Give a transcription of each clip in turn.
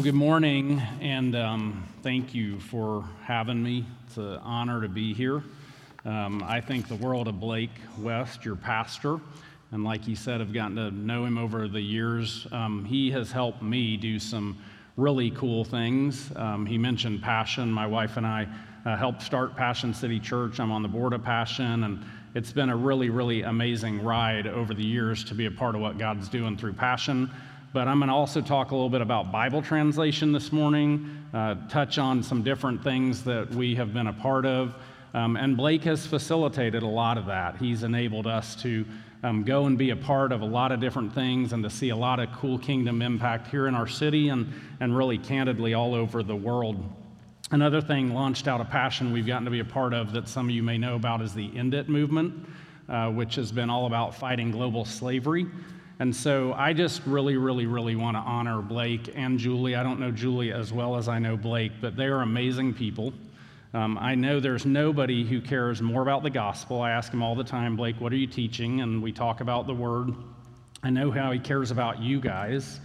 Well, good morning, and um, thank you for having me. It's an honor to be here. Um, I think the world of Blake West, your pastor, and like he said, I've gotten to know him over the years. Um, he has helped me do some really cool things. Um, he mentioned Passion. My wife and I uh, helped start Passion City Church. I'm on the board of Passion, and it's been a really, really amazing ride over the years to be a part of what God's doing through Passion but I'm going to also talk a little bit about Bible translation this morning, uh, touch on some different things that we have been a part of. Um, and Blake has facilitated a lot of that. He's enabled us to um, go and be a part of a lot of different things and to see a lot of cool kingdom impact here in our city and, and really candidly all over the world. Another thing launched out of passion we've gotten to be a part of that some of you may know about is the End It movement, uh, which has been all about fighting global slavery. And so I just really, really, really want to honor Blake and Julie. I don't know Julie as well as I know Blake, but they are amazing people. Um, I know there's nobody who cares more about the gospel. I ask him all the time, Blake, what are you teaching? And we talk about the word. I know how he cares about you guys.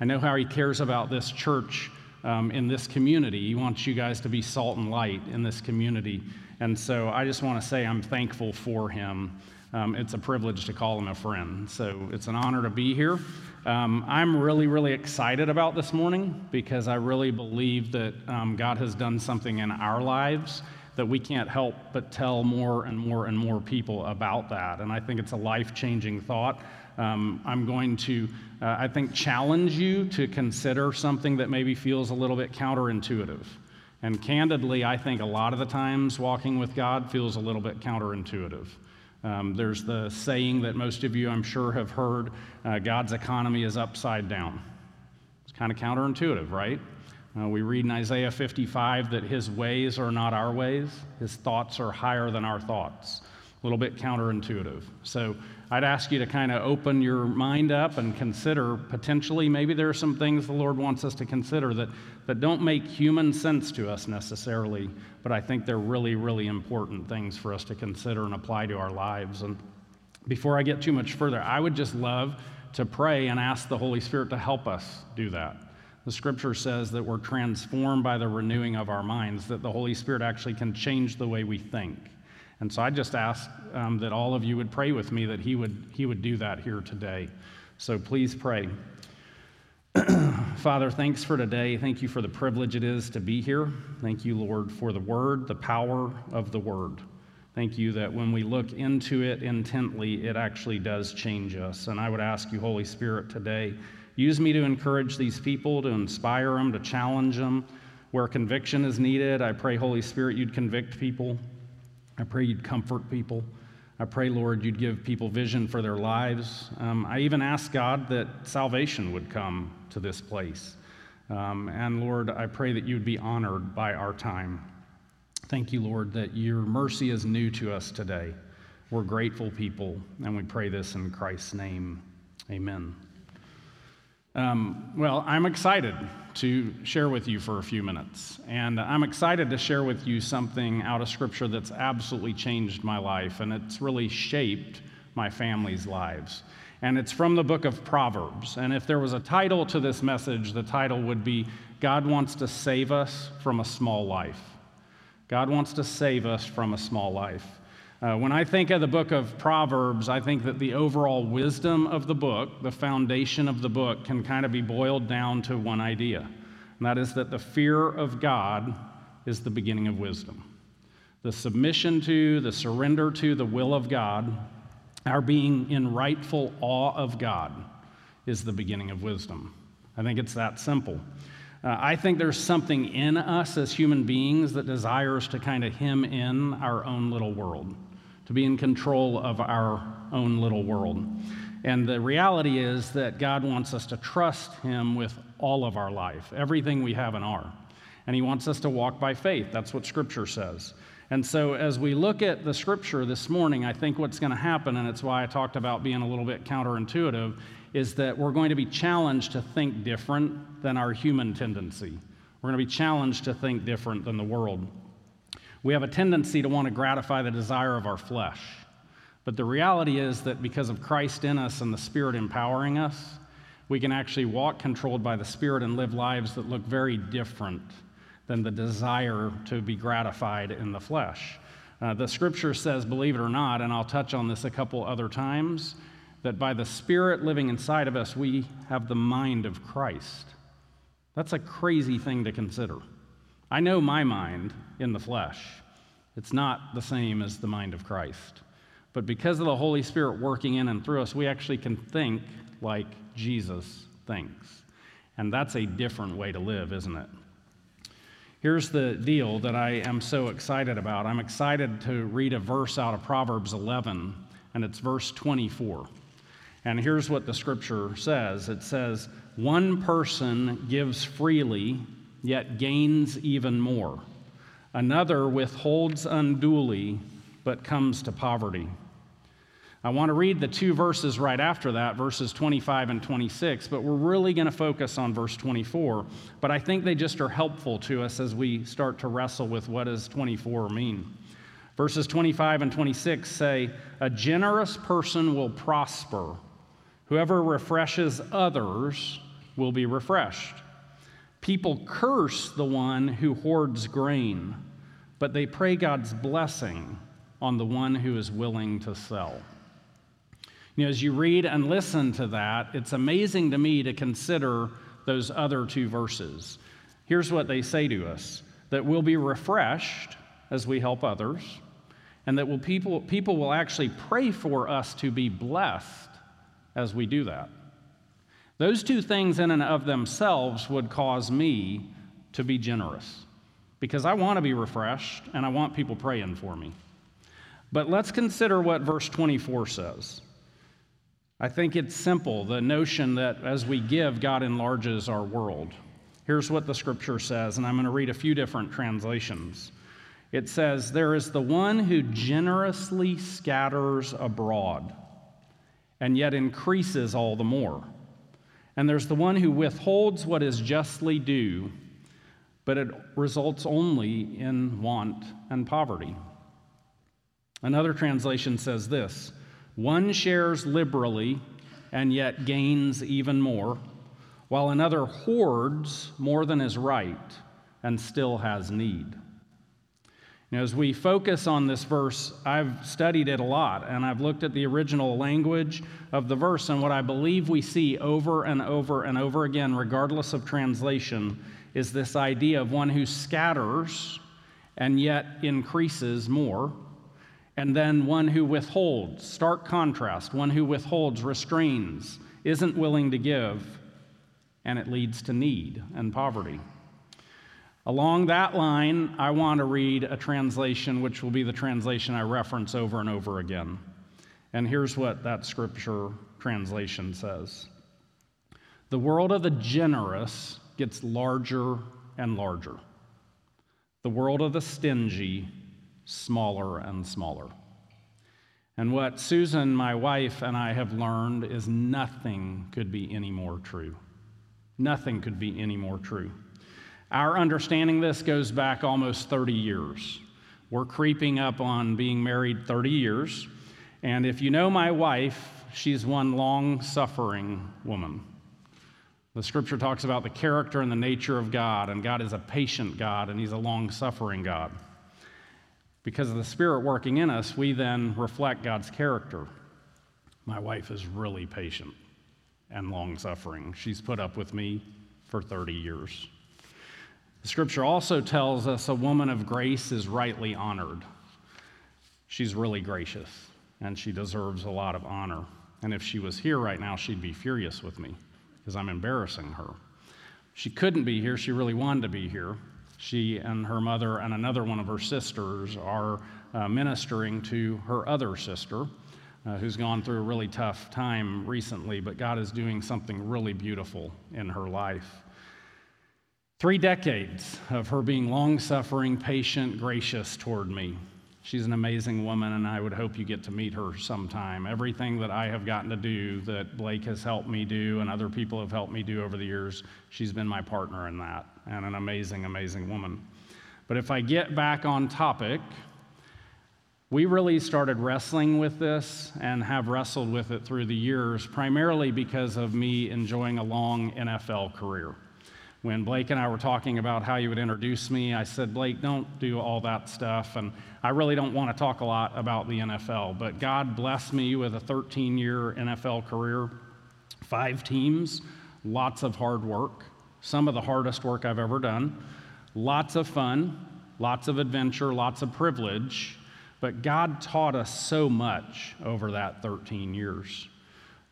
I know how he cares about this church um, in this community. He wants you guys to be salt and light in this community. And so I just want to say I'm thankful for him um, it's a privilege to call him a friend. So it's an honor to be here. Um, I'm really, really excited about this morning because I really believe that um, God has done something in our lives that we can't help but tell more and more and more people about that. And I think it's a life changing thought. Um, I'm going to, uh, I think, challenge you to consider something that maybe feels a little bit counterintuitive. And candidly, I think a lot of the times walking with God feels a little bit counterintuitive. Um, there's the saying that most of you, I'm sure, have heard uh, God's economy is upside down. It's kind of counterintuitive, right? Uh, we read in Isaiah 55 that his ways are not our ways, his thoughts are higher than our thoughts. A little bit counterintuitive. So I'd ask you to kind of open your mind up and consider potentially maybe there are some things the Lord wants us to consider that, that don't make human sense to us necessarily, but I think they're really, really important things for us to consider and apply to our lives. And before I get too much further, I would just love to pray and ask the Holy Spirit to help us do that. The scripture says that we're transformed by the renewing of our minds, that the Holy Spirit actually can change the way we think. And so I just ask um, that all of you would pray with me that he would, he would do that here today. So please pray. Father, thanks for today. Thank you for the privilege it is to be here. Thank you, Lord, for the word, the power of the word. Thank you that when we look into it intently, it actually does change us. And I would ask you, Holy Spirit, today, use me to encourage these people, to inspire them, to challenge them. Where conviction is needed, I pray, Holy Spirit, you'd convict people. I pray you'd comfort people. I pray, Lord, you'd give people vision for their lives. Um, I even ask God that salvation would come to this place. Um, and Lord, I pray that you would be honored by our time. Thank you, Lord, that your mercy is new to us today. We're grateful people, and we pray this in Christ's name. Amen. Um, well, I'm excited to share with you for a few minutes. And I'm excited to share with you something out of Scripture that's absolutely changed my life, and it's really shaped my family's lives. And it's from the book of Proverbs. And if there was a title to this message, the title would be God Wants to Save Us from a Small Life. God wants to save us from a small life. Uh, when I think of the book of Proverbs, I think that the overall wisdom of the book, the foundation of the book, can kind of be boiled down to one idea, and that is that the fear of God is the beginning of wisdom. The submission to, the surrender to the will of God, our being in rightful awe of God, is the beginning of wisdom. I think it's that simple. Uh, I think there's something in us as human beings that desires to kind of hem in our own little world to be in control of our own little world. And the reality is that God wants us to trust Him with all of our life, everything we have and are. And He wants us to walk by faith. That's what Scripture says. And so, as we look at the Scripture this morning, I think what's going to happen, and it's why I talked about being a little bit counterintuitive, is that we're going to be challenged to think different than our human tendency. We're going to be challenged to think different than the world. We have a tendency to want to gratify the desire of our flesh. But the reality is that because of Christ in us and the Spirit empowering us, we can actually walk controlled by the Spirit and live lives that look very different than the desire to be gratified in the flesh. Uh, the scripture says, believe it or not, and I'll touch on this a couple other times, that by the Spirit living inside of us, we have the mind of Christ. That's a crazy thing to consider. I know my mind in the flesh, it's not the same as the mind of Christ. But because of the Holy Spirit working in and through us, we actually can think like Jesus thinks. And that's a different way to live, isn't it? Here's the deal that I am so excited about. I'm excited to read a verse out of Proverbs 11, and it's verse 24. And here's what the scripture says it says, One person gives freely, yet gains even more. Another withholds unduly, but comes to poverty. I want to read the two verses right after that, verses 25 and 26, but we're really going to focus on verse 24. But I think they just are helpful to us as we start to wrestle with what does 24 mean. Verses 25 and 26 say, A generous person will prosper. Whoever refreshes others will be refreshed. People curse the one who hoards grain, but they pray God's blessing on the one who is willing to sell. You know, as you read and listen to that, it's amazing to me to consider those other two verses. Here's what they say to us that we'll be refreshed as we help others, and that will people, people will actually pray for us to be blessed as we do that. Those two things, in and of themselves, would cause me to be generous because I want to be refreshed and I want people praying for me. But let's consider what verse 24 says. I think it's simple the notion that as we give, God enlarges our world. Here's what the scripture says, and I'm going to read a few different translations. It says, There is the one who generously scatters abroad and yet increases all the more. And there's the one who withholds what is justly due, but it results only in want and poverty. Another translation says this one shares liberally and yet gains even more, while another hoards more than is right and still has need. As we focus on this verse, I've studied it a lot and I've looked at the original language of the verse, and what I believe we see over and over and over again, regardless of translation, is this idea of one who scatters and yet increases more and then one who withholds, stark contrast, one who withholds, restrains, isn't willing to give, and it leads to need and poverty. Along that line, I want to read a translation which will be the translation I reference over and over again. And here's what that scripture translation says The world of the generous gets larger and larger, the world of the stingy smaller and smaller. And what Susan, my wife, and I have learned is nothing could be any more true. Nothing could be any more true. Our understanding of this goes back almost 30 years. We're creeping up on being married 30 years. And if you know my wife, she's one long suffering woman. The scripture talks about the character and the nature of God, and God is a patient God, and He's a long suffering God. Because of the Spirit working in us, we then reflect God's character. My wife is really patient and long suffering. She's put up with me for 30 years. The scripture also tells us a woman of grace is rightly honored. She's really gracious and she deserves a lot of honor. And if she was here right now, she'd be furious with me because I'm embarrassing her. She couldn't be here, she really wanted to be here. She and her mother and another one of her sisters are uh, ministering to her other sister, uh, who's gone through a really tough time recently, but God is doing something really beautiful in her life. Three decades of her being long suffering, patient, gracious toward me. She's an amazing woman, and I would hope you get to meet her sometime. Everything that I have gotten to do, that Blake has helped me do, and other people have helped me do over the years, she's been my partner in that, and an amazing, amazing woman. But if I get back on topic, We really started wrestling with this and have wrestled with it through the years, primarily because of me enjoying a long NFL career. When Blake and I were talking about how you would introduce me, I said, Blake, don't do all that stuff. And I really don't want to talk a lot about the NFL, but God blessed me with a 13 year NFL career, five teams, lots of hard work, some of the hardest work I've ever done, lots of fun, lots of adventure, lots of privilege. But God taught us so much over that 13 years.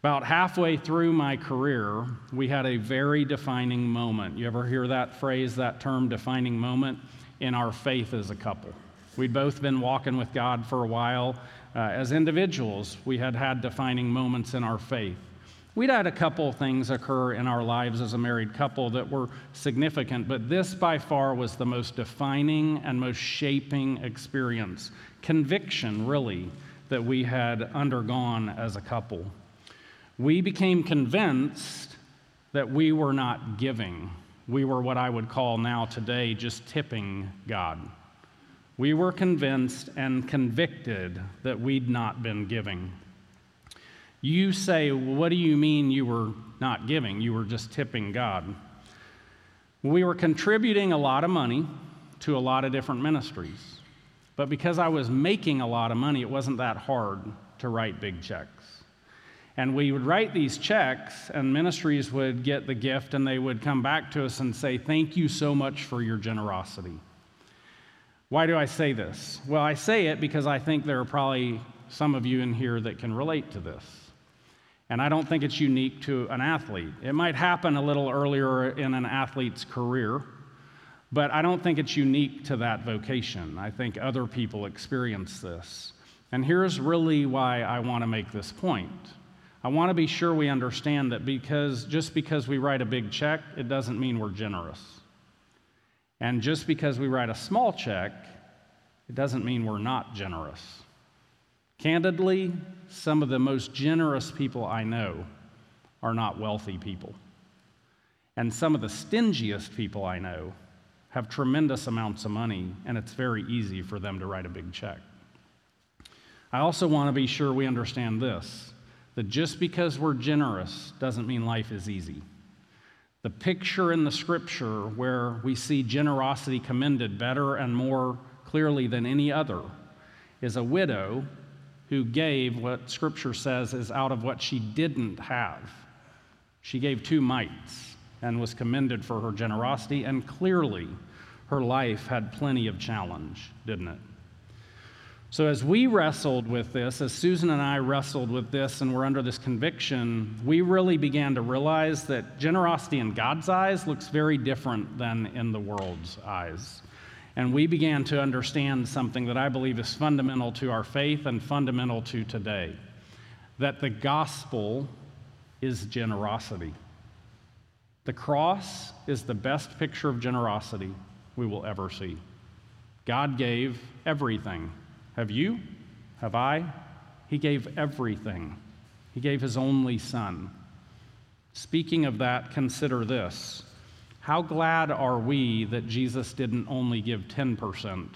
About halfway through my career, we had a very defining moment. You ever hear that phrase, that term, defining moment, in our faith as a couple? We'd both been walking with God for a while. Uh, as individuals, we had had defining moments in our faith. We'd had a couple things occur in our lives as a married couple that were significant, but this by far was the most defining and most shaping experience, conviction, really, that we had undergone as a couple. We became convinced that we were not giving. We were what I would call now today just tipping God. We were convinced and convicted that we'd not been giving. You say, What do you mean you were not giving? You were just tipping God. We were contributing a lot of money to a lot of different ministries. But because I was making a lot of money, it wasn't that hard to write big checks. And we would write these checks, and ministries would get the gift, and they would come back to us and say, Thank you so much for your generosity. Why do I say this? Well, I say it because I think there are probably some of you in here that can relate to this. And I don't think it's unique to an athlete. It might happen a little earlier in an athlete's career, but I don't think it's unique to that vocation. I think other people experience this. And here's really why I want to make this point. I want to be sure we understand that because just because we write a big check, it doesn't mean we're generous. And just because we write a small check, it doesn't mean we're not generous. Candidly, some of the most generous people I know are not wealthy people. And some of the stingiest people I know have tremendous amounts of money, and it's very easy for them to write a big check. I also want to be sure we understand this that just because we're generous doesn't mean life is easy. The picture in the scripture where we see generosity commended better and more clearly than any other is a widow who gave what Scripture says is out of what she didn't have. She gave two mites and was commended for her generosity, and clearly her life had plenty of challenge, didn't it? So, as we wrestled with this, as Susan and I wrestled with this and were under this conviction, we really began to realize that generosity in God's eyes looks very different than in the world's eyes. And we began to understand something that I believe is fundamental to our faith and fundamental to today that the gospel is generosity. The cross is the best picture of generosity we will ever see. God gave everything. Have you? Have I? He gave everything. He gave his only son. Speaking of that, consider this how glad are we that Jesus didn't only give 10%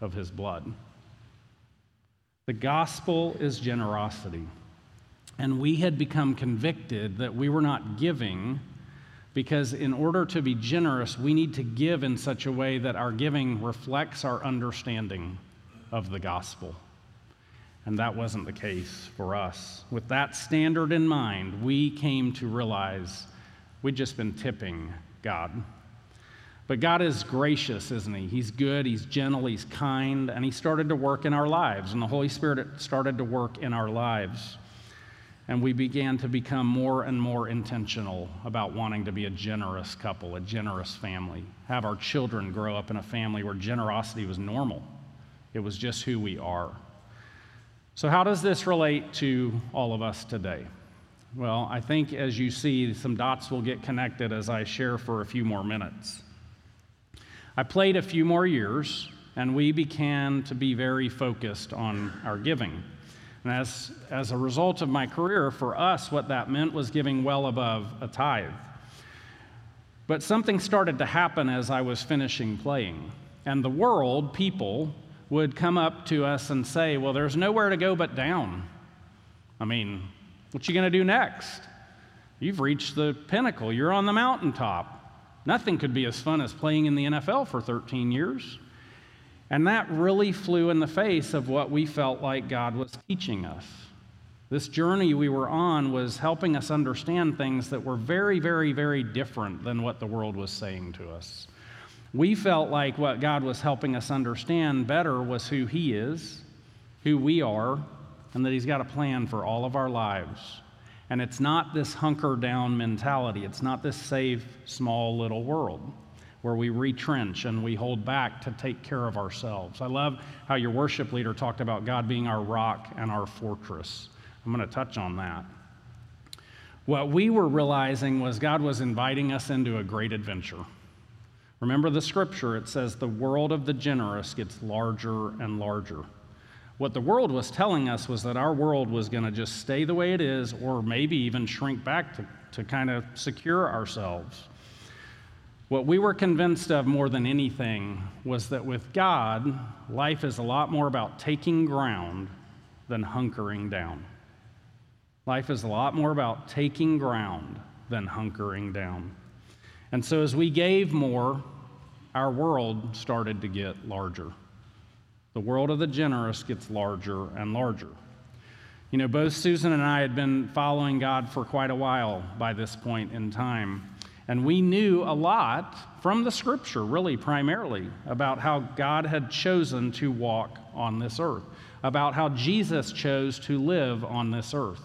of his blood? The gospel is generosity. And we had become convicted that we were not giving because, in order to be generous, we need to give in such a way that our giving reflects our understanding of the gospel. And that wasn't the case for us. With that standard in mind, we came to realize we'd just been tipping God. But God is gracious, isn't He? He's good, He's gentle, He's kind, and He started to work in our lives, and the Holy Spirit started to work in our lives. And we began to become more and more intentional about wanting to be a generous couple, a generous family, have our children grow up in a family where generosity was normal. It was just who we are. So, how does this relate to all of us today? Well, I think as you see, some dots will get connected as I share for a few more minutes. I played a few more years, and we began to be very focused on our giving. And as, as a result of my career, for us, what that meant was giving well above a tithe. But something started to happen as I was finishing playing. And the world, people, would come up to us and say, Well, there's nowhere to go but down. I mean, what you going to do next? You've reached the pinnacle, you're on the mountaintop. Nothing could be as fun as playing in the NFL for 13 years. And that really flew in the face of what we felt like God was teaching us. This journey we were on was helping us understand things that were very, very, very different than what the world was saying to us. We felt like what God was helping us understand better was who He is, who we are, and that He's got a plan for all of our lives. And it's not this hunker down mentality, it's not this safe, small little world where we retrench and we hold back to take care of ourselves. I love how your worship leader talked about God being our rock and our fortress. I'm going to touch on that. What we were realizing was God was inviting us into a great adventure. Remember the scripture, it says, the world of the generous gets larger and larger. What the world was telling us was that our world was going to just stay the way it is, or maybe even shrink back to, to kind of secure ourselves. What we were convinced of more than anything was that with God, life is a lot more about taking ground than hunkering down. Life is a lot more about taking ground than hunkering down. And so as we gave more, our world started to get larger. The world of the generous gets larger and larger. You know, both Susan and I had been following God for quite a while by this point in time. And we knew a lot from the scripture, really primarily, about how God had chosen to walk on this earth, about how Jesus chose to live on this earth,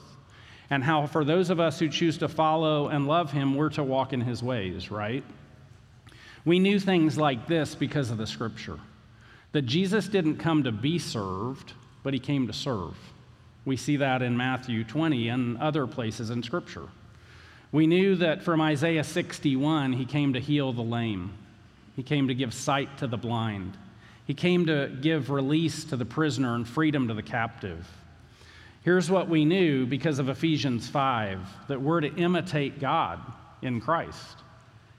and how for those of us who choose to follow and love him, we're to walk in his ways, right? We knew things like this because of the scripture that Jesus didn't come to be served, but he came to serve. We see that in Matthew 20 and other places in Scripture. We knew that from Isaiah 61, he came to heal the lame, he came to give sight to the blind, he came to give release to the prisoner and freedom to the captive. Here's what we knew because of Ephesians 5 that we're to imitate God in Christ.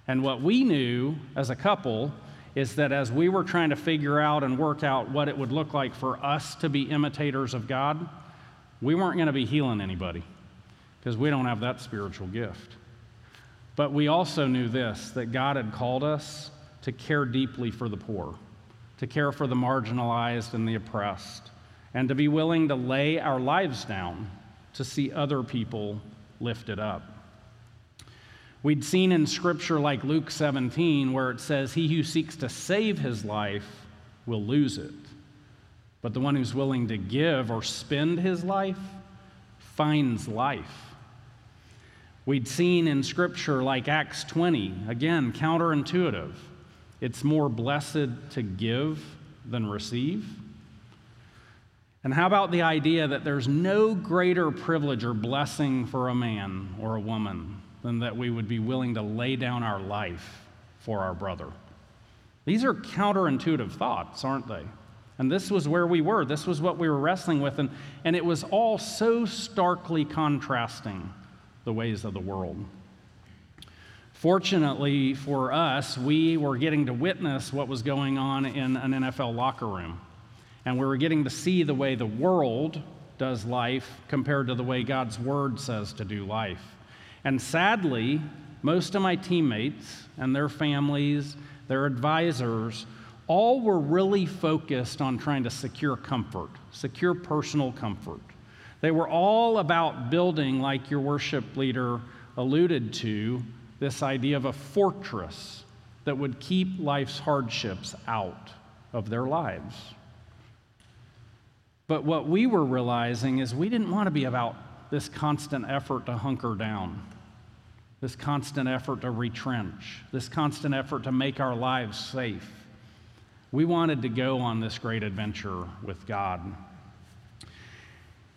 And what we knew as a couple is that as we were trying to figure out and work out what it would look like for us to be imitators of God, we weren't going to be healing anybody because we don't have that spiritual gift. But we also knew this that God had called us to care deeply for the poor, to care for the marginalized and the oppressed, and to be willing to lay our lives down to see other people lifted up. We'd seen in scripture like Luke 17, where it says, He who seeks to save his life will lose it. But the one who's willing to give or spend his life finds life. We'd seen in scripture like Acts 20, again, counterintuitive. It's more blessed to give than receive. And how about the idea that there's no greater privilege or blessing for a man or a woman than that we would be willing to lay down our life for our brother. These are counterintuitive thoughts, aren't they? And this was where we were. This was what we were wrestling with. And, and it was all so starkly contrasting the ways of the world. Fortunately for us, we were getting to witness what was going on in an NFL locker room. And we were getting to see the way the world does life compared to the way God's word says to do life. And sadly, most of my teammates and their families, their advisors, all were really focused on trying to secure comfort, secure personal comfort. They were all about building, like your worship leader alluded to, this idea of a fortress that would keep life's hardships out of their lives. But what we were realizing is we didn't want to be about this constant effort to hunker down this constant effort to retrench, this constant effort to make our lives safe. We wanted to go on this great adventure with God.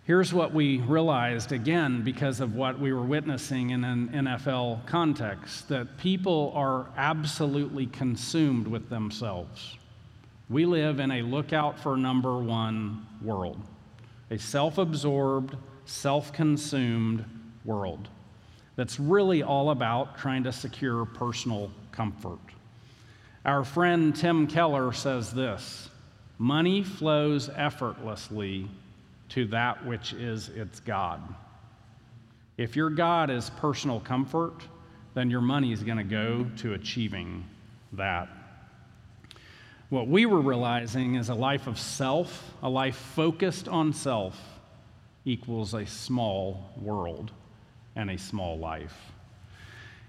Here's what we realized again because of what we were witnessing in an NFL context that people are absolutely consumed with themselves. We live in a lookout for number one world, a self absorbed, self consumed world that's really all about trying to secure personal comfort. Our friend Tim Keller says this Money flows effortlessly to that which is its God. If your God is personal comfort, then your money is going to go to achieving that. What we were realizing is a life of self, a life focused on self, equals a small world and a small life.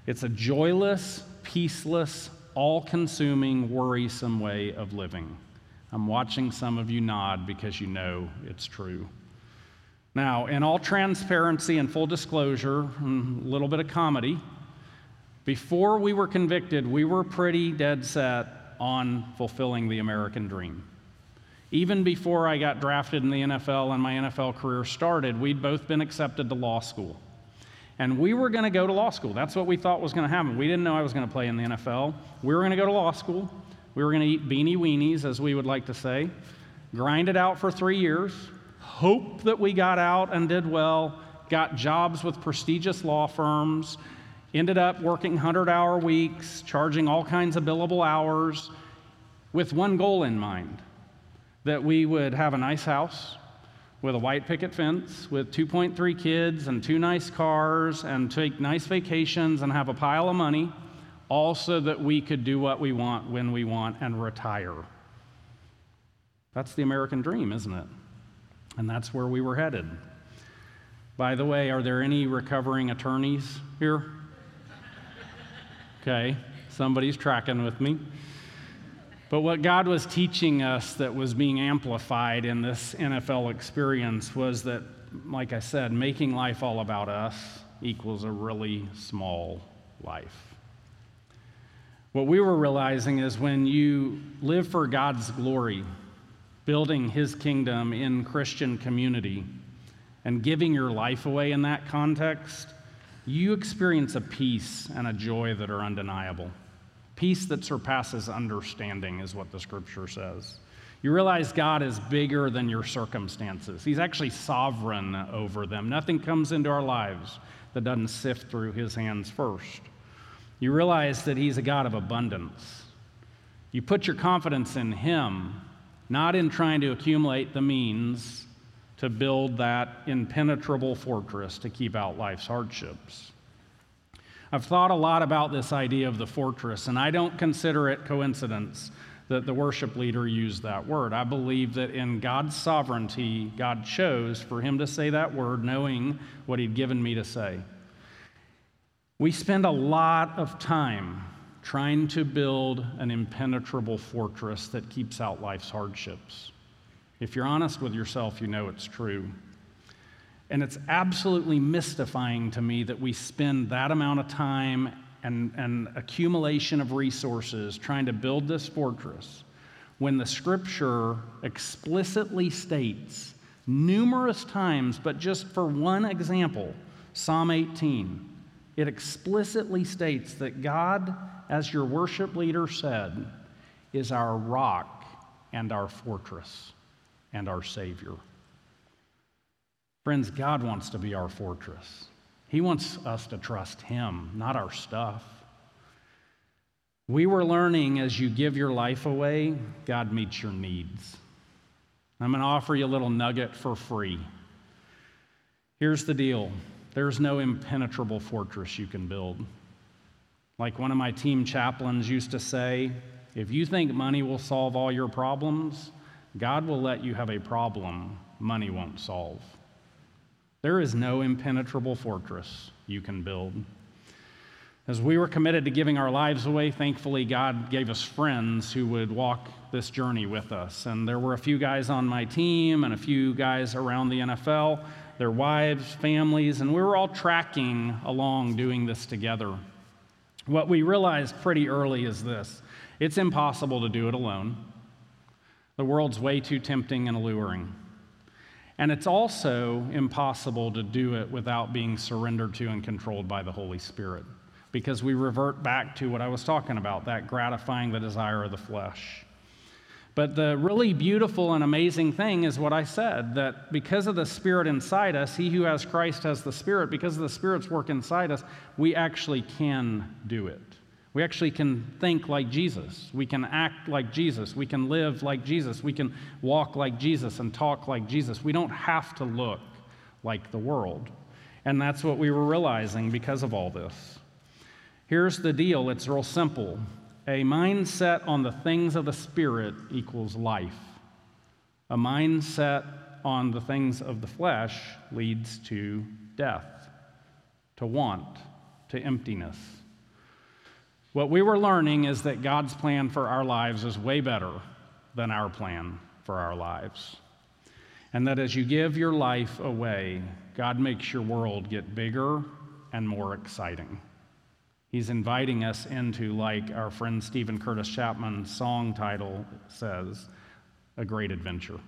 It's a joyless, peaceless, all consuming, worrisome way of living. I'm watching some of you nod because you know it's true. Now, in all transparency and full disclosure, a little bit of comedy, before we were convicted, we were pretty dead set on fulfilling the American dream. Even before I got drafted in the NFL and my NFL career started, we'd both been accepted to law school. And we were going to go to law school. That's what we thought was going to happen. We didn't know I was going to play in the NFL. We were going to go to law school. We were going to eat beanie weenies, as we would like to say, grind it out for three years, hope that we got out and did well, got jobs with prestigious law firms, Ended up working 100 hour weeks, charging all kinds of billable hours, with one goal in mind that we would have a nice house with a white picket fence, with 2.3 kids and two nice cars, and take nice vacations and have a pile of money, all so that we could do what we want when we want and retire. That's the American dream, isn't it? And that's where we were headed. By the way, are there any recovering attorneys here? Okay, somebody's tracking with me. But what God was teaching us that was being amplified in this NFL experience was that, like I said, making life all about us equals a really small life. What we were realizing is when you live for God's glory, building His kingdom in Christian community, and giving your life away in that context, you experience a peace and a joy that are undeniable. Peace that surpasses understanding, is what the scripture says. You realize God is bigger than your circumstances. He's actually sovereign over them. Nothing comes into our lives that doesn't sift through His hands first. You realize that He's a God of abundance. You put your confidence in Him, not in trying to accumulate the means to build that impenetrable fortress to keep out life's hardships. I've thought a lot about this idea of the fortress, and I don't consider it coincidence that the worship leader used that word. I believe that in God's sovereignty, God chose for him to say that word, knowing what he'd given me to say. We spend a lot of time trying to build an impenetrable fortress that keeps out life's hardships. If you're honest with yourself, you know it's true. And it's absolutely mystifying to me that we spend that amount of time and, and accumulation of resources trying to build this fortress when the scripture explicitly states numerous times, but just for one example, Psalm 18, it explicitly states that God, as your worship leader said, is our rock and our fortress and our Savior. Friends, God wants to be our fortress. He wants us to trust Him, not our stuff. We were learning as you give your life away, God meets your needs. I'm going to offer you a little nugget for free. Here's the deal there's no impenetrable fortress you can build. Like one of my team chaplains used to say, if you think money will solve all your problems, God will let you have a problem money won't solve. There is no impenetrable fortress you can build. As we were committed to giving our lives away, thankfully, God gave us friends who would walk this journey with us. And there were a few guys on my team and a few guys around the NFL, their wives, families, and we were all tracking along doing this together. What we realized pretty early is this it's impossible to do it alone. The world's way too tempting and alluring. And it's also impossible to do it without being surrendered to and controlled by the Holy Spirit because we revert back to what I was talking about that gratifying the desire of the flesh. But the really beautiful and amazing thing is what I said that because of the Spirit inside us, he who has Christ has the Spirit, because of the Spirit's work inside us, we actually can do it. We actually can think like Jesus. We can act like Jesus. We can live like Jesus. We can walk like Jesus and talk like Jesus. We don't have to look like the world. And that's what we were realizing because of all this. Here's the deal it's real simple a mindset on the things of the Spirit equals life, a mindset on the things of the flesh leads to death, to want, to emptiness. What we were learning is that God's plan for our lives is way better than our plan for our lives. And that as you give your life away, God makes your world get bigger and more exciting. He's inviting us into, like our friend Steven Curtis Chapman's song title says, a great adventure.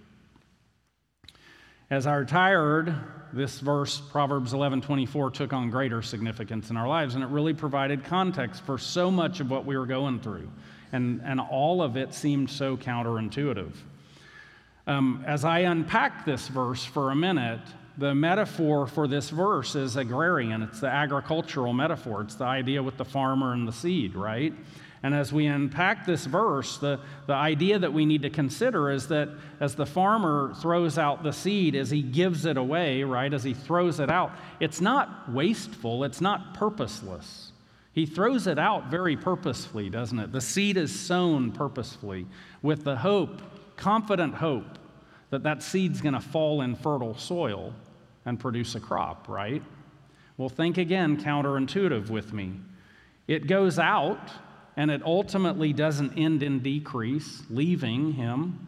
As I retired, this verse, Proverbs 11:24, took on greater significance in our lives, and it really provided context for so much of what we were going through. And, and all of it seemed so counterintuitive. Um, as I unpack this verse for a minute, the metaphor for this verse is agrarian. It's the agricultural metaphor. It's the idea with the farmer and the seed, right? And as we unpack this verse, the, the idea that we need to consider is that as the farmer throws out the seed, as he gives it away, right, as he throws it out, it's not wasteful, it's not purposeless. He throws it out very purposefully, doesn't it? The seed is sown purposefully with the hope, confident hope, that that seed's going to fall in fertile soil and produce a crop, right? Well, think again counterintuitive with me. It goes out and it ultimately doesn't end in decrease, leaving him,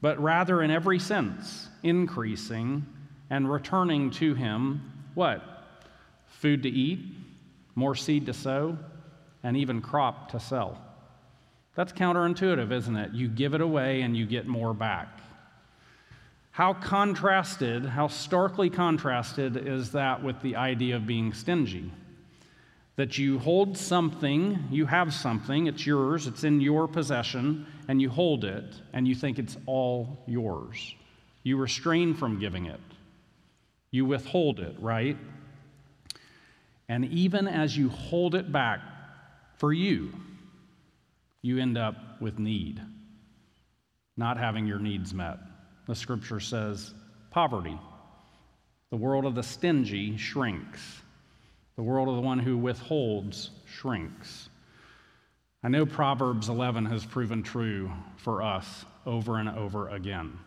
but rather in every sense, increasing and returning to him what? Food to eat, more seed to sow, and even crop to sell. That's counterintuitive, isn't it? You give it away and you get more back. How contrasted, how starkly contrasted is that with the idea of being stingy? That you hold something, you have something, it's yours, it's in your possession, and you hold it, and you think it's all yours. You restrain from giving it, you withhold it, right? And even as you hold it back for you, you end up with need, not having your needs met. The scripture says poverty. The world of the stingy shrinks. The world of the one who withholds shrinks. I know Proverbs 11 has proven true for us over and over again.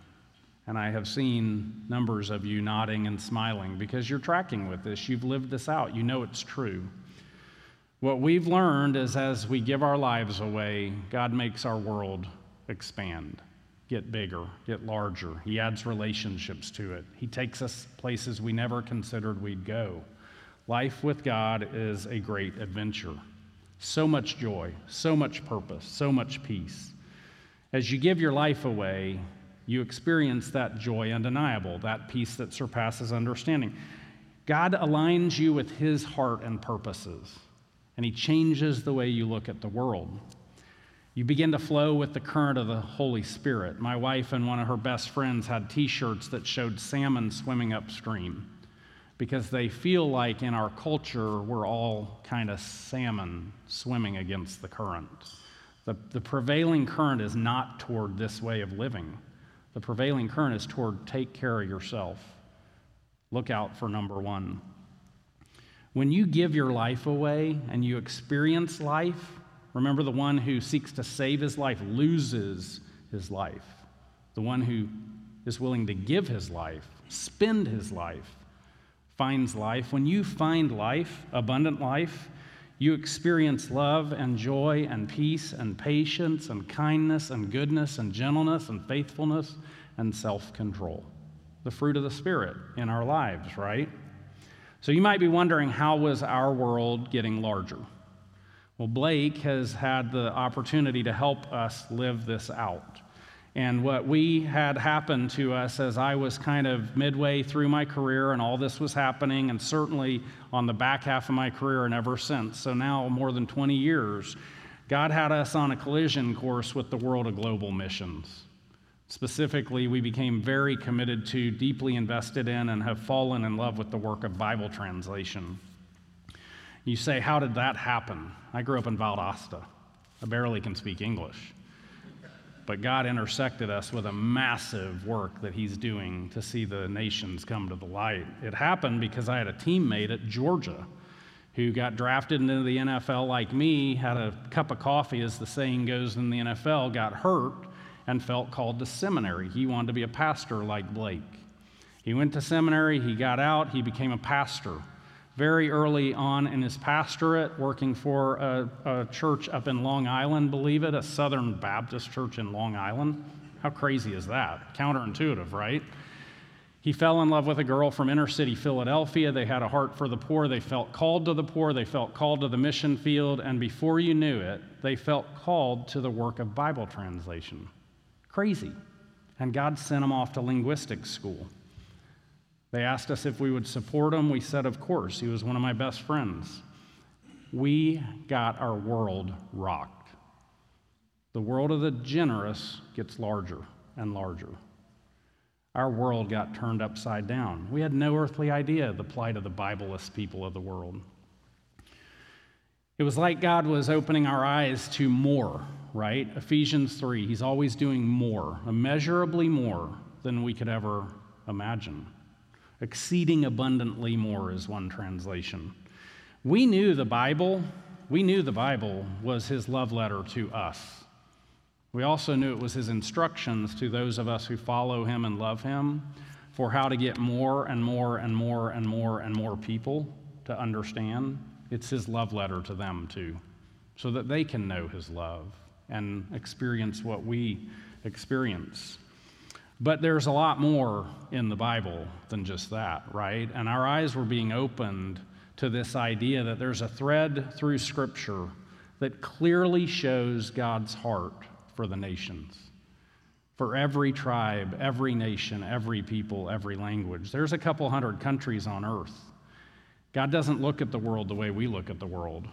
And I have seen numbers of you nodding and smiling because you're tracking with this. You've lived this out. You know it's true. What we've learned is as we give our lives away, God makes our world expand, get bigger, get larger. He adds relationships to it. He takes us places we never considered we'd go. Life with God is a great adventure. So much joy, so much purpose, so much peace. As you give your life away, you experience that joy undeniable, that peace that surpasses understanding. God aligns you with His heart and purposes, and He changes the way you look at the world. You begin to flow with the current of the Holy Spirit. My wife and one of her best friends had t shirts that showed salmon swimming upstream because they feel like in our culture we're all kind of salmon swimming against the current. The, the prevailing current is not toward this way of living. The prevailing current is toward take care of yourself. Look out for number one. When you give your life away and you experience life, remember the one who seeks to save his life loses his life. The one who is willing to give his life, spend his life, finds life. When you find life, abundant life, you experience love and joy and peace and patience and kindness and goodness and gentleness and faithfulness and self control. The fruit of the Spirit in our lives, right? So you might be wondering how was our world getting larger? Well, Blake has had the opportunity to help us live this out. And what we had happen to us as I was kind of midway through my career and all this was happening, and certainly on the back half of my career and ever since, so now more than 20 years, God had us on a collision course with the world of global missions. Specifically, we became very committed to, deeply invested in, and have fallen in love with the work of Bible translation. You say, How did that happen? I grew up in Valdosta. I barely can speak English. But God intersected us with a massive work that He's doing to see the nations come to the light. It happened because I had a teammate at Georgia who got drafted into the NFL like me, had a cup of coffee, as the saying goes in the NFL, got hurt, and felt called to seminary. He wanted to be a pastor like Blake. He went to seminary, he got out, he became a pastor. Very early on in his pastorate, working for a, a church up in Long Island, believe it, a Southern Baptist church in Long Island. How crazy is that? Counterintuitive, right? He fell in love with a girl from inner city Philadelphia. They had a heart for the poor. They felt called to the poor. They felt called to the mission field. And before you knew it, they felt called to the work of Bible translation. Crazy. And God sent them off to linguistics school. They asked us if we would support him. We said, of course. He was one of my best friends. We got our world rocked. The world of the generous gets larger and larger our world got turned upside down. We had no earthly idea of the plight of the Bibleless people of the world. It was like God was opening our eyes to more, right? Ephesians 3, He's always doing more, immeasurably more than we could ever imagine. Exceeding abundantly more is one translation. We knew the Bible, we knew the Bible was His love letter to us. We also knew it was his instructions to those of us who follow him and love him for how to get more and more and more and more and more people to understand. It's his love letter to them, too, so that they can know his love and experience what we experience. But there's a lot more in the Bible than just that, right? And our eyes were being opened to this idea that there's a thread through Scripture that clearly shows God's heart for the nations, for every tribe, every nation, every people, every language. There's a couple hundred countries on earth. God doesn't look at the world the way we look at the world.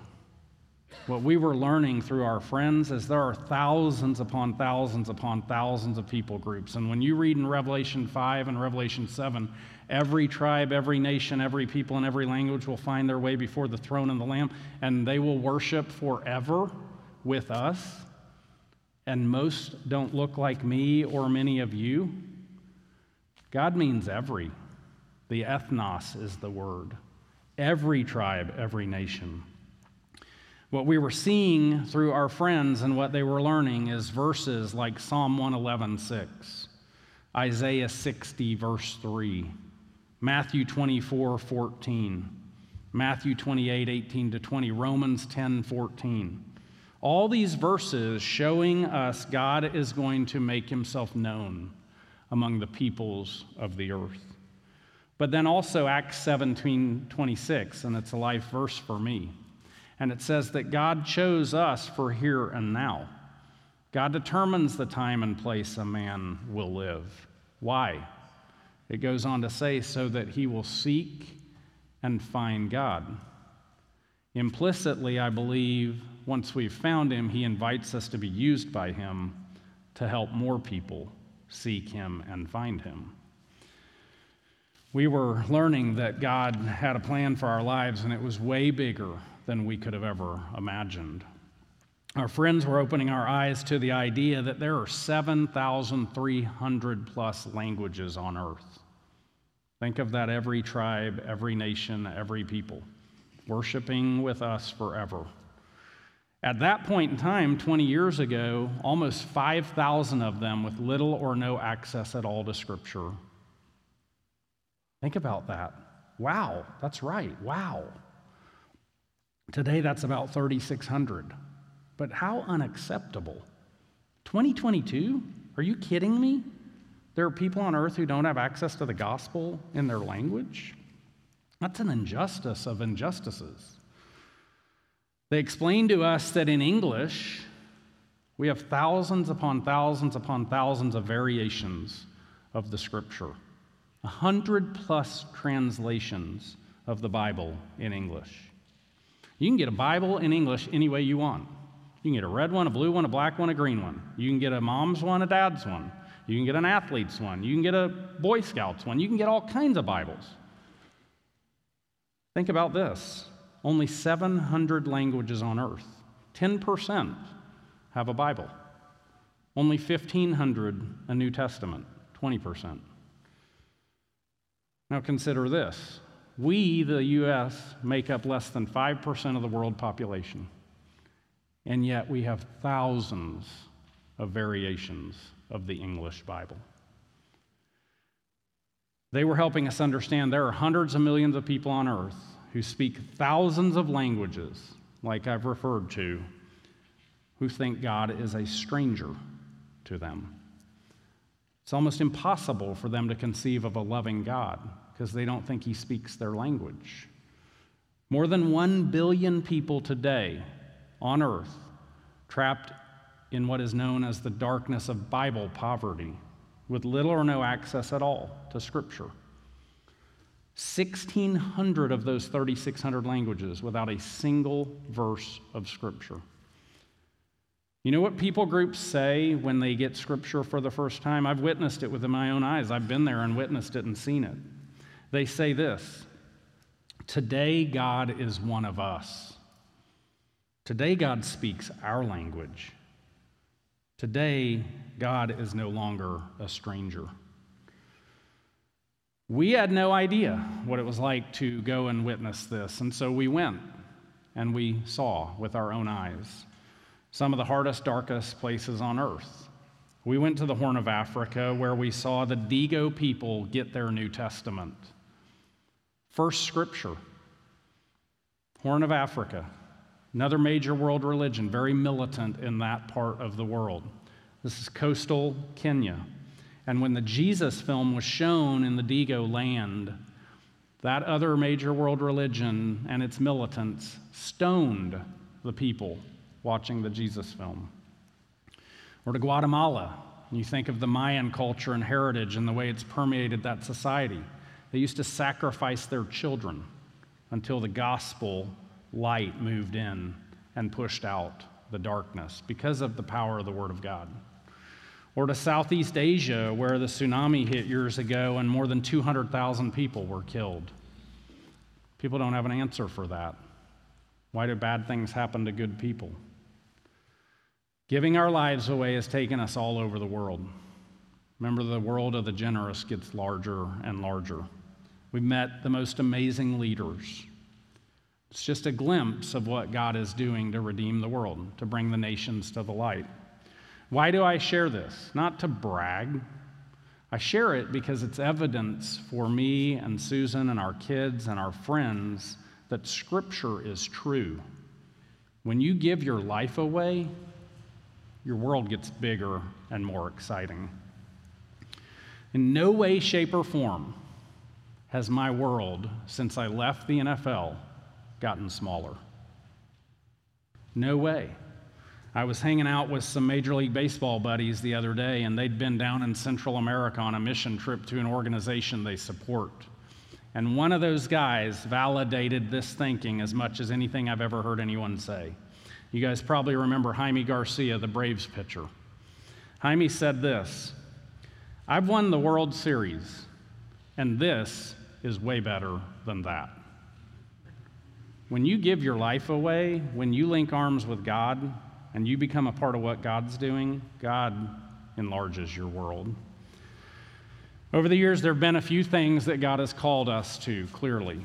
What we were learning through our friends is there are thousands upon thousands upon thousands of people groups. And when you read in Revelation 5 and Revelation 7, every tribe, every nation, every people, and every language will find their way before the throne of the Lamb, and they will worship forever with us and most don't look like me or many of you, God means every. The ethnos is the word. Every tribe, every nation. What we were seeing through our friends and what they were learning is verses like Psalm 111, 6, Isaiah 60, verse 3, Matthew 24, 14, Matthew 28, 18 to 20, Romans 10, 14. All these verses showing us God is going to make himself known among the peoples of the earth. But then also Acts 17 26, and it's a life verse for me. And it says that God chose us for here and now. God determines the time and place a man will live. Why? It goes on to say, so that he will seek and find God. Implicitly, I believe once we've found him, he invites us to be used by him to help more people seek him and find him. We were learning that God had a plan for our lives, and it was way bigger than we could have ever imagined. Our friends were opening our eyes to the idea that there are 7,300 plus languages on earth. Think of that every tribe, every nation, every people, worshiping with us forever. At that point in time, 20 years ago, almost 5,000 of them with little or no access at all to Scripture. Think about that. Wow, that's right. Wow. Today, that's about 3,600. But how unacceptable. 2022? Are you kidding me? There are people on earth who don't have access to the gospel in their language? That's an injustice of injustices. They explain to us that in English, we have thousands upon thousands upon thousands of variations of the scripture, a hundred plus translations of the Bible in English. You can get a Bible in English any way you want. You can get a red one, a blue one, a black one, a green one. You can get a mom's one, a dad's one. You can get an athlete's one. You can get a Boy Scouts one. You can get all kinds of Bibles. Think about this only 700 languages on earth. 10% have a Bible. Only 1,500 a New Testament, 20%. Now consider this we, the U.S., make up less than 5% of the world population, and yet we have thousands of variations of the English Bible. They were helping us understand there are hundreds of millions of people on earth who speak thousands of languages, like I've referred to, who think God is a stranger to them. It's almost impossible for them to conceive of a loving God because they don't think he speaks their language. More than one billion people today on earth trapped in what is known as the darkness of Bible poverty, with little or no access at all to Scripture. 1,600 of those 3,600 languages without a single verse of Scripture. You know what people groups say when they get Scripture for the first time? I've witnessed it with my own eyes. I've been there and witnessed it and seen it. They say this Today, God is one of us. Today, God speaks our language. Today, God is no longer a stranger. We had no idea what it was like to go and witness this, and so we went and we saw with our own eyes some of the hardest, darkest places on earth. We went to the Horn of Africa where we saw the Digo people get their New Testament. First scripture, Horn of Africa, another major world religion, very militant in that part of the world. This is coastal Kenya. And when the Jesus film was shown in the Digo land, that other major world religion and its militants stoned the people watching the Jesus film. Or to Guatemala, and you think of the Mayan culture and heritage and the way it's permeated that society. They used to sacrifice their children until the gospel light moved in and pushed out the darkness because of the power of the Word of God or to Southeast Asia, where the tsunami hit years ago and more than 200,000 people were killed. People don't have an answer for that. Why do bad things happen to good people? Giving our lives away has taken us all over the world. Remember, the world of the generous gets larger and larger. We've met the most amazing leaders. It's just a glimpse of what God is doing to redeem the world, to bring the nations to the light. Why do I share this? Not to brag. I share it because it's evidence for me and Susan and our kids and our friends that Scripture is true. When you give your life away, your world gets bigger and more exciting. In no way, shape, or form has my world, since I left the NFL, gotten smaller. No way. I was hanging out with some Major League Baseball buddies the other day, and they'd been down in Central America on a mission trip to an organization they support. And one of those guys validated this thinking as much as anything I've ever heard anyone say. You guys probably remember Jaime Garcia, the Braves pitcher. Jaime said this I've won the World Series, and this is way better than that. When you give your life away, when you link arms with God, and you become a part of what God's doing, God enlarges your world. Over the years, there have been a few things that God has called us to clearly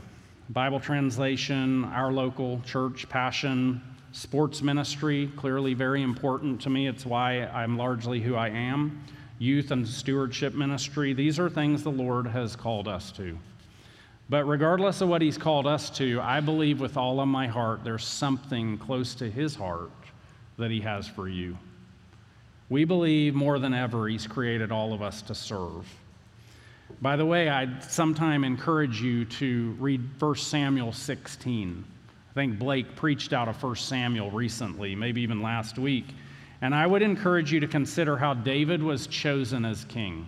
Bible translation, our local church passion, sports ministry, clearly very important to me. It's why I'm largely who I am. Youth and stewardship ministry, these are things the Lord has called us to. But regardless of what He's called us to, I believe with all of my heart there's something close to His heart that He has for you. We believe more than ever He's created all of us to serve. By the way, I'd sometime encourage you to read 1 Samuel 16. I think Blake preached out of 1 Samuel recently, maybe even last week. And I would encourage you to consider how David was chosen as king.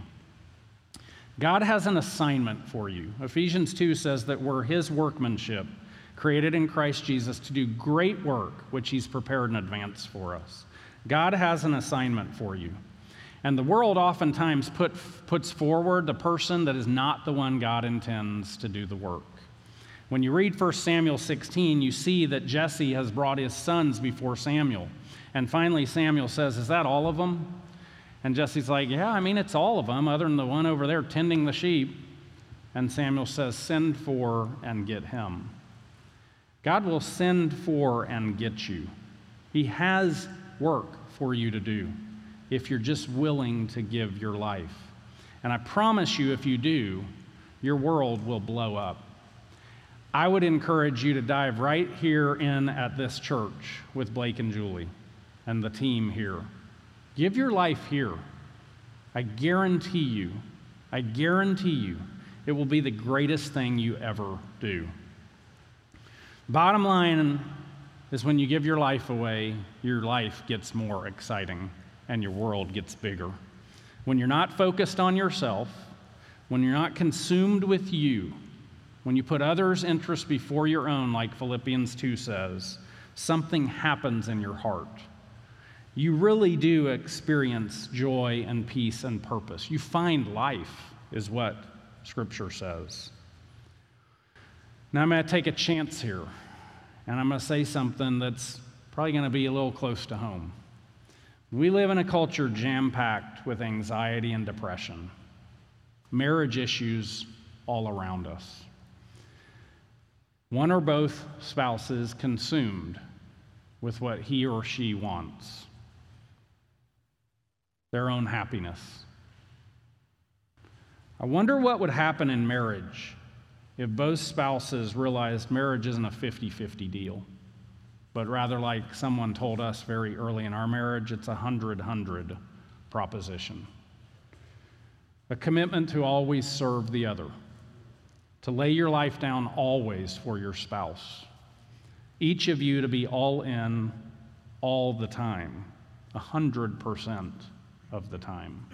God has an assignment for you. Ephesians 2 says that we're his workmanship created in Christ Jesus to do great work, which He's prepared in advance for us. God has an assignment for you. And the world oftentimes put, puts forward the person that is not the one God intends to do the work. When you read 1 Samuel 16, you see that Jesse has brought his sons before Samuel. And finally, Samuel says, Is that all of them? And Jesse's like, Yeah, I mean, it's all of them, other than the one over there tending the sheep. And Samuel says, Send for and get him. God will send for and get you. He has work for you to do if you're just willing to give your life. And I promise you, if you do, your world will blow up. I would encourage you to dive right here in at this church with Blake and Julie and the team here. Give your life here. I guarantee you, I guarantee you, it will be the greatest thing you ever do. Bottom line is when you give your life away, your life gets more exciting and your world gets bigger. When you're not focused on yourself, when you're not consumed with you, when you put others' interests before your own, like Philippians 2 says, something happens in your heart. You really do experience joy and peace and purpose. You find life, is what Scripture says. Now, I'm going to take a chance here, and I'm going to say something that's probably going to be a little close to home. We live in a culture jam packed with anxiety and depression, marriage issues all around us. One or both spouses consumed with what he or she wants their own happiness. I wonder what would happen in marriage if both spouses realized marriage isn't a 50 50 deal, but rather, like someone told us very early in our marriage, it's a 100 100 proposition. A commitment to always serve the other, to lay your life down always for your spouse. Each of you to be all in all the time, 100% of the time.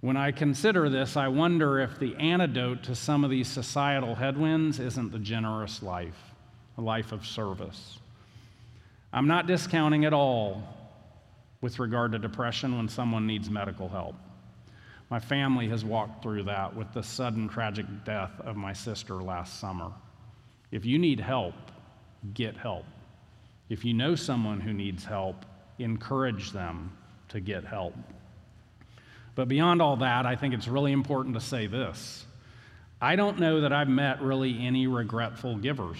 When I consider this, I wonder if the antidote to some of these societal headwinds isn't the generous life, a life of service. I'm not discounting at all with regard to depression when someone needs medical help. My family has walked through that with the sudden tragic death of my sister last summer. If you need help, get help. If you know someone who needs help, encourage them to get help. But beyond all that, I think it's really important to say this I don't know that I've met really any regretful givers,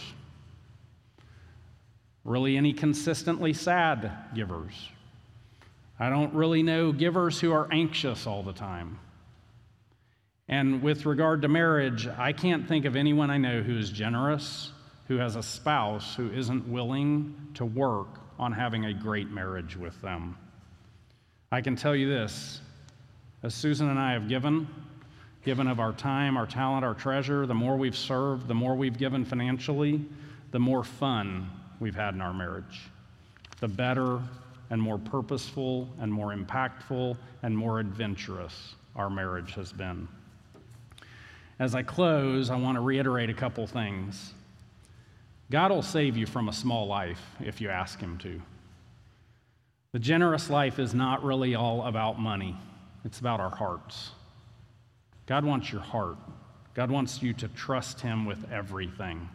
really any consistently sad givers. I don't really know givers who are anxious all the time. And with regard to marriage, I can't think of anyone I know who is generous, who has a spouse who isn't willing to work on having a great marriage with them. I can tell you this as Susan and I have given, given of our time, our talent, our treasure, the more we've served, the more we've given financially, the more fun we've had in our marriage. The better and more purposeful and more impactful and more adventurous our marriage has been. As I close, I want to reiterate a couple things. God will save you from a small life if you ask Him to. The generous life is not really all about money. It's about our hearts. God wants your heart. God wants you to trust Him with everything.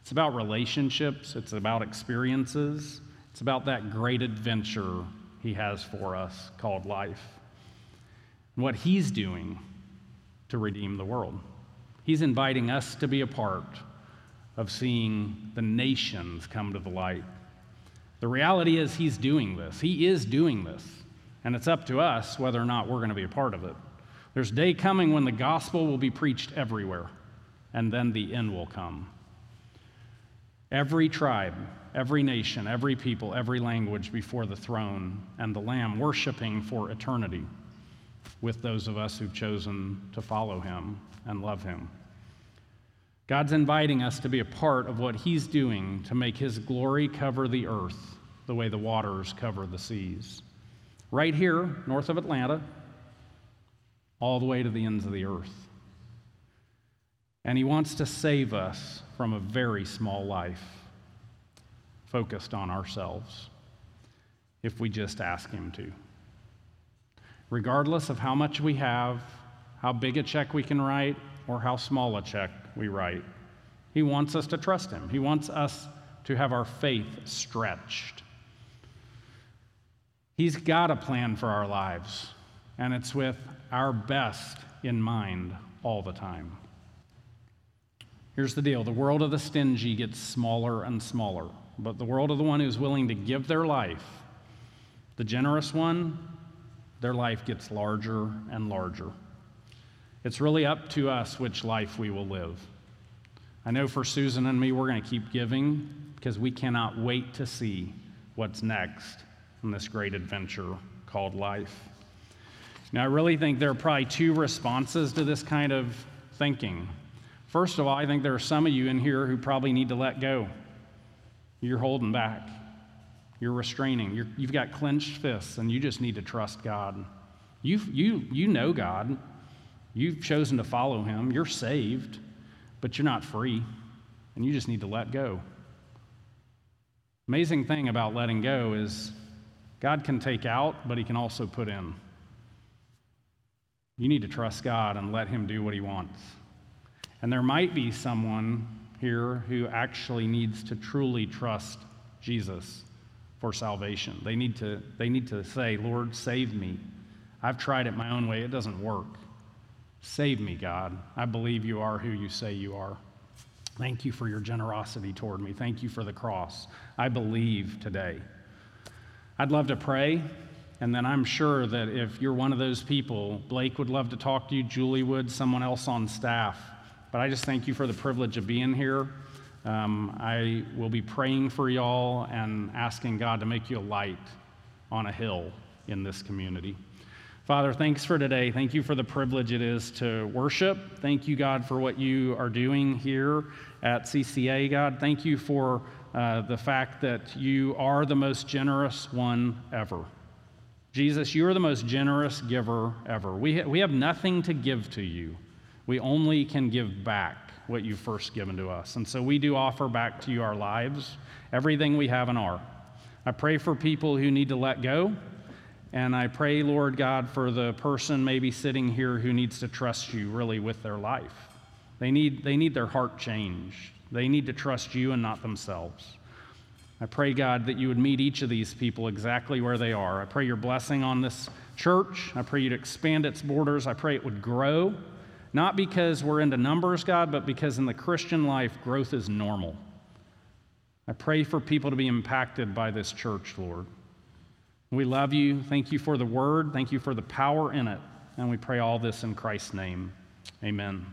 It's about relationships, it's about experiences, it's about that great adventure He has for us called life. And what He's doing to redeem the world. He's inviting us to be a part of seeing the nations come to the light. The reality is, He's doing this. He is doing this. And it's up to us whether or not we're going to be a part of it. There's a day coming when the gospel will be preached everywhere, and then the end will come. Every tribe, every nation, every people, every language before the throne, and the Lamb worshiping for eternity with those of us who've chosen to follow him and love him. God's inviting us to be a part of what he's doing to make his glory cover the earth the way the waters cover the seas right here, north of Atlanta, all the way to the ends of the earth. And He wants to save us from a very small life focused on ourselves if we just ask Him to. Regardless of how much we have, how big a check we can write, or how small a check we write. He wants us to trust Him, He wants us to have our faith stretched. He's got a plan for our lives, and it's with our best in mind all the time. Here's the deal the world of the stingy gets smaller and smaller, but the world of the one who's willing to give their life, the generous one, their life gets larger and larger. It's really up to us which life we will live. I know for Susan and me, we're going to keep giving because we cannot wait to see what's next in this great adventure called life. Now, I really think there are probably two responses to this kind of thinking. First of all, I think there are some of you in here who probably need to let go. You're holding back, you're restraining, you have got clenched fists, and you just need to trust God. you you, you know God, you've chosen to follow Him, you're saved, but you're not free, and you just need to let go. Amazing thing about letting go is God can take out, but He can also put in. You need to trust God and let Him do what He wants. And there might be someone here who actually needs to truly trust Jesus for salvation. They need to, they need to say, Lord, save me. I've tried it my own way, it doesn't work. Save me, God. I believe you are who you say you are. Thank you for your generosity toward me. Thank you for the cross. I believe today. I'd love to pray, and then I'm sure that if you're one of those people, Blake would love to talk to you, Julie would, someone else on staff. But I just thank you for the privilege of being here. Um, I will be praying for y'all and asking God to make you a light on a hill in this community. Father, thanks for today. Thank you for the privilege it is to worship. Thank you, God, for what you are doing here at CCA, God. Thank you for uh, the fact that you are the most generous one ever. Jesus, you are the most generous giver ever. We, ha- we have nothing to give to you. We only can give back what you've first given to us. And so we do offer back to you our lives, everything we have and are. I pray for people who need to let go. And I pray, Lord God, for the person maybe sitting here who needs to trust you really with their life. They need, they need their heart changed. They need to trust you and not themselves. I pray, God, that you would meet each of these people exactly where they are. I pray your blessing on this church. I pray you'd expand its borders. I pray it would grow. Not because we're into numbers, God, but because in the Christian life, growth is normal. I pray for people to be impacted by this church, Lord. We love you. Thank you for the word. Thank you for the power in it. And we pray all this in Christ's name. Amen.